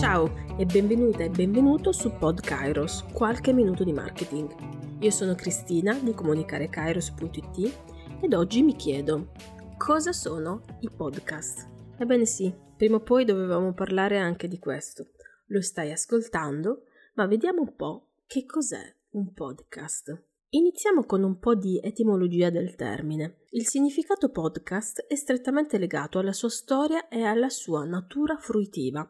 Ciao e benvenuta e benvenuto su Pod Kairos, qualche minuto di marketing. Io sono Cristina di comunicarekairos.it ed oggi mi chiedo cosa sono i podcast? Ebbene sì, prima o poi dovevamo parlare anche di questo. Lo stai ascoltando, ma vediamo un po' che cos'è un podcast. Iniziamo con un po' di etimologia del termine. Il significato podcast è strettamente legato alla sua storia e alla sua natura fruitiva.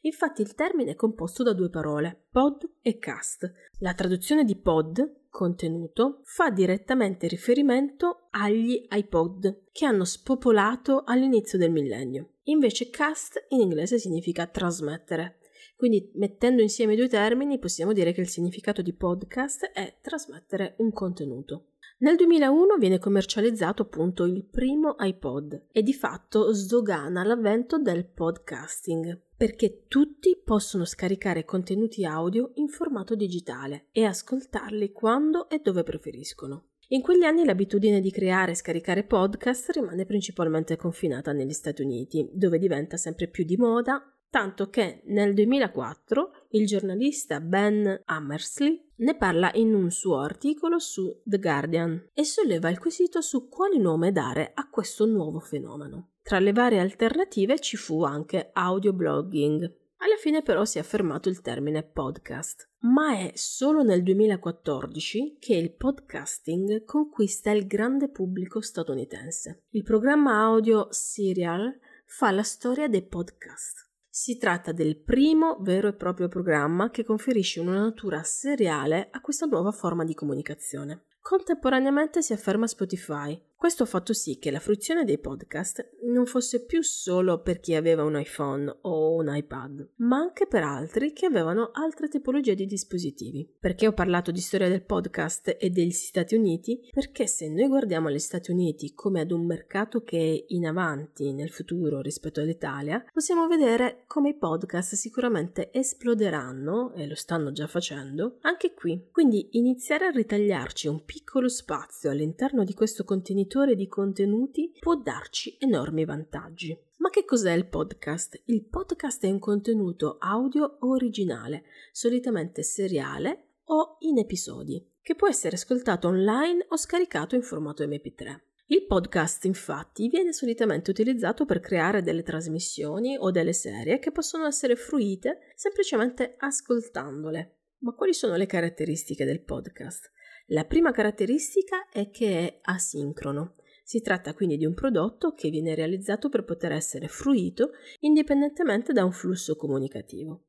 Infatti il termine è composto da due parole, pod e cast. La traduzione di pod, contenuto, fa direttamente riferimento agli iPod che hanno spopolato all'inizio del millennio. Invece cast in inglese significa trasmettere. Quindi mettendo insieme i due termini possiamo dire che il significato di podcast è trasmettere un contenuto. Nel 2001 viene commercializzato appunto il primo iPod e di fatto sdogana l'avvento del podcasting, perché tutti possono scaricare contenuti audio in formato digitale e ascoltarli quando e dove preferiscono. In quegli anni l'abitudine di creare e scaricare podcast rimane principalmente confinata negli Stati Uniti, dove diventa sempre più di moda tanto che nel 2004 il giornalista Ben Hammersley ne parla in un suo articolo su The Guardian e solleva il quesito su quale nome dare a questo nuovo fenomeno. Tra le varie alternative ci fu anche audioblogging. Alla fine però si è affermato il termine podcast, ma è solo nel 2014 che il podcasting conquista il grande pubblico statunitense. Il programma audio Serial fa la storia dei podcast si tratta del primo vero e proprio programma che conferisce una natura seriale a questa nuova forma di comunicazione. Contemporaneamente si afferma Spotify, questo ha fatto sì che la fruizione dei podcast non fosse più solo per chi aveva un iPhone o un iPad, ma anche per altri che avevano altre tipologie di dispositivi. Perché ho parlato di storia del podcast e degli Stati Uniti? Perché se noi guardiamo gli Stati Uniti come ad un mercato che è in avanti nel futuro rispetto all'Italia, possiamo vedere come i podcast sicuramente esploderanno, e lo stanno già facendo, anche qui. Quindi iniziare a ritagliarci un piccolo spazio all'interno di questo contenitore fornitore di contenuti può darci enormi vantaggi. Ma che cos'è il podcast? Il podcast è un contenuto audio originale, solitamente seriale o in episodi, che può essere ascoltato online o scaricato in formato MP3. Il podcast infatti viene solitamente utilizzato per creare delle trasmissioni o delle serie che possono essere fruite semplicemente ascoltandole. Ma quali sono le caratteristiche del podcast? La prima caratteristica è che è asincrono. Si tratta quindi di un prodotto che viene realizzato per poter essere fruito indipendentemente da un flusso comunicativo.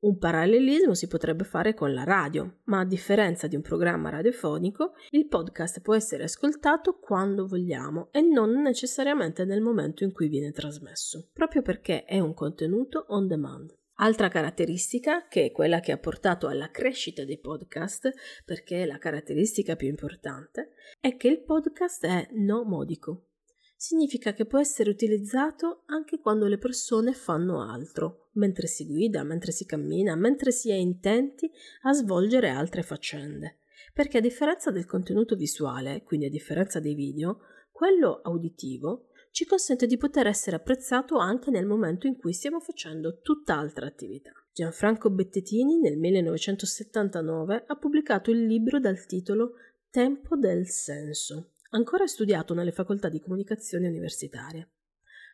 Un parallelismo si potrebbe fare con la radio, ma a differenza di un programma radiofonico, il podcast può essere ascoltato quando vogliamo e non necessariamente nel momento in cui viene trasmesso, proprio perché è un contenuto on demand. Altra caratteristica, che è quella che ha portato alla crescita dei podcast, perché è la caratteristica più importante, è che il podcast è no modico. Significa che può essere utilizzato anche quando le persone fanno altro, mentre si guida, mentre si cammina, mentre si è intenti a svolgere altre faccende. Perché a differenza del contenuto visuale, quindi a differenza dei video, quello auditivo ci consente di poter essere apprezzato anche nel momento in cui stiamo facendo tutt'altra attività. Gianfranco Bettetini nel 1979 ha pubblicato il libro dal titolo Tempo del senso, ancora studiato nelle facoltà di comunicazione universitarie.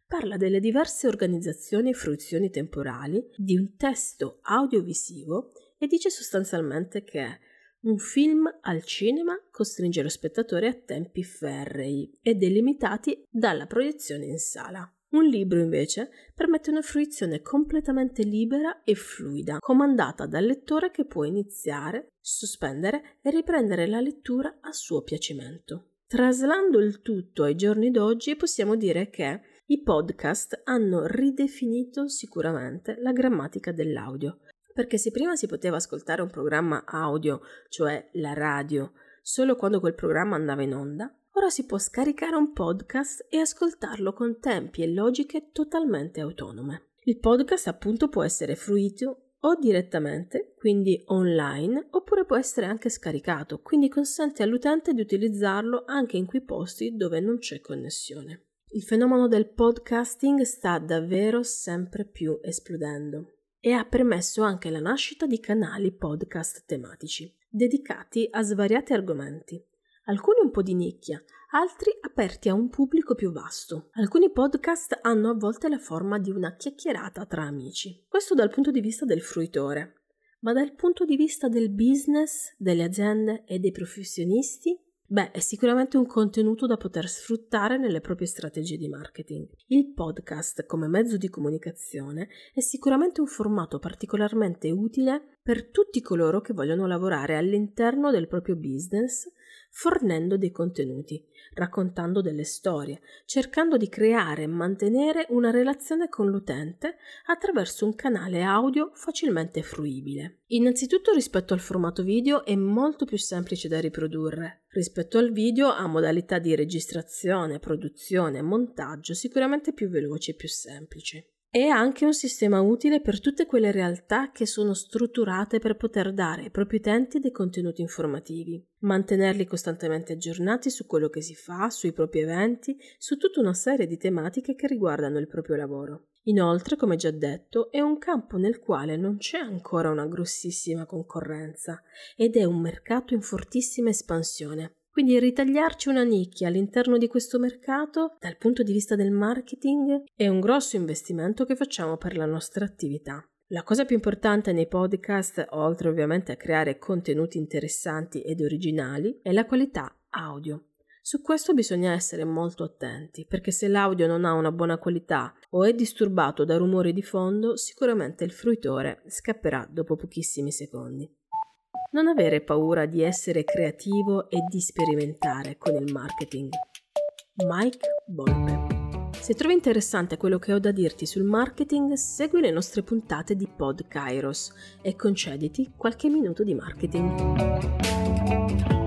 Parla delle diverse organizzazioni e fruizioni temporali di un testo audiovisivo e dice sostanzialmente che un film al cinema costringe lo spettatore a tempi ferrei e delimitati dalla proiezione in sala. Un libro invece permette una fruizione completamente libera e fluida, comandata dal lettore che può iniziare, sospendere e riprendere la lettura a suo piacimento. Traslando il tutto ai giorni d'oggi possiamo dire che i podcast hanno ridefinito sicuramente la grammatica dell'audio, perché se prima si poteva ascoltare un programma audio, cioè la radio, solo quando quel programma andava in onda, ora si può scaricare un podcast e ascoltarlo con tempi e logiche totalmente autonome. Il podcast appunto può essere fruito o direttamente, quindi online, oppure può essere anche scaricato, quindi consente all'utente di utilizzarlo anche in quei posti dove non c'è connessione. Il fenomeno del podcasting sta davvero sempre più esplodendo e ha permesso anche la nascita di canali podcast tematici, dedicati a svariati argomenti, alcuni un po' di nicchia, altri aperti a un pubblico più vasto. Alcuni podcast hanno a volte la forma di una chiacchierata tra amici. Questo dal punto di vista del fruitore, ma dal punto di vista del business, delle aziende e dei professionisti Beh, è sicuramente un contenuto da poter sfruttare nelle proprie strategie di marketing. Il podcast come mezzo di comunicazione è sicuramente un formato particolarmente utile per tutti coloro che vogliono lavorare all'interno del proprio business fornendo dei contenuti, raccontando delle storie, cercando di creare e mantenere una relazione con l'utente attraverso un canale audio facilmente fruibile. Innanzitutto rispetto al formato video è molto più semplice da riprodurre. Rispetto al video ha modalità di registrazione, produzione e montaggio sicuramente più veloci e più semplici. È anche un sistema utile per tutte quelle realtà che sono strutturate per poter dare ai propri utenti dei contenuti informativi, mantenerli costantemente aggiornati su quello che si fa, sui propri eventi, su tutta una serie di tematiche che riguardano il proprio lavoro. Inoltre, come già detto, è un campo nel quale non c'è ancora una grossissima concorrenza ed è un mercato in fortissima espansione. Quindi ritagliarci una nicchia all'interno di questo mercato, dal punto di vista del marketing, è un grosso investimento che facciamo per la nostra attività. La cosa più importante nei podcast, oltre ovviamente a creare contenuti interessanti ed originali, è la qualità audio. Su questo bisogna essere molto attenti, perché se l'audio non ha una buona qualità o è disturbato da rumori di fondo, sicuramente il fruitore scapperà dopo pochissimi secondi. Non avere paura di essere creativo e di sperimentare con il marketing. Mike Bolpe. Se trovi interessante quello che ho da dirti sul marketing, segui le nostre puntate di Pod Kairos e concediti qualche minuto di marketing.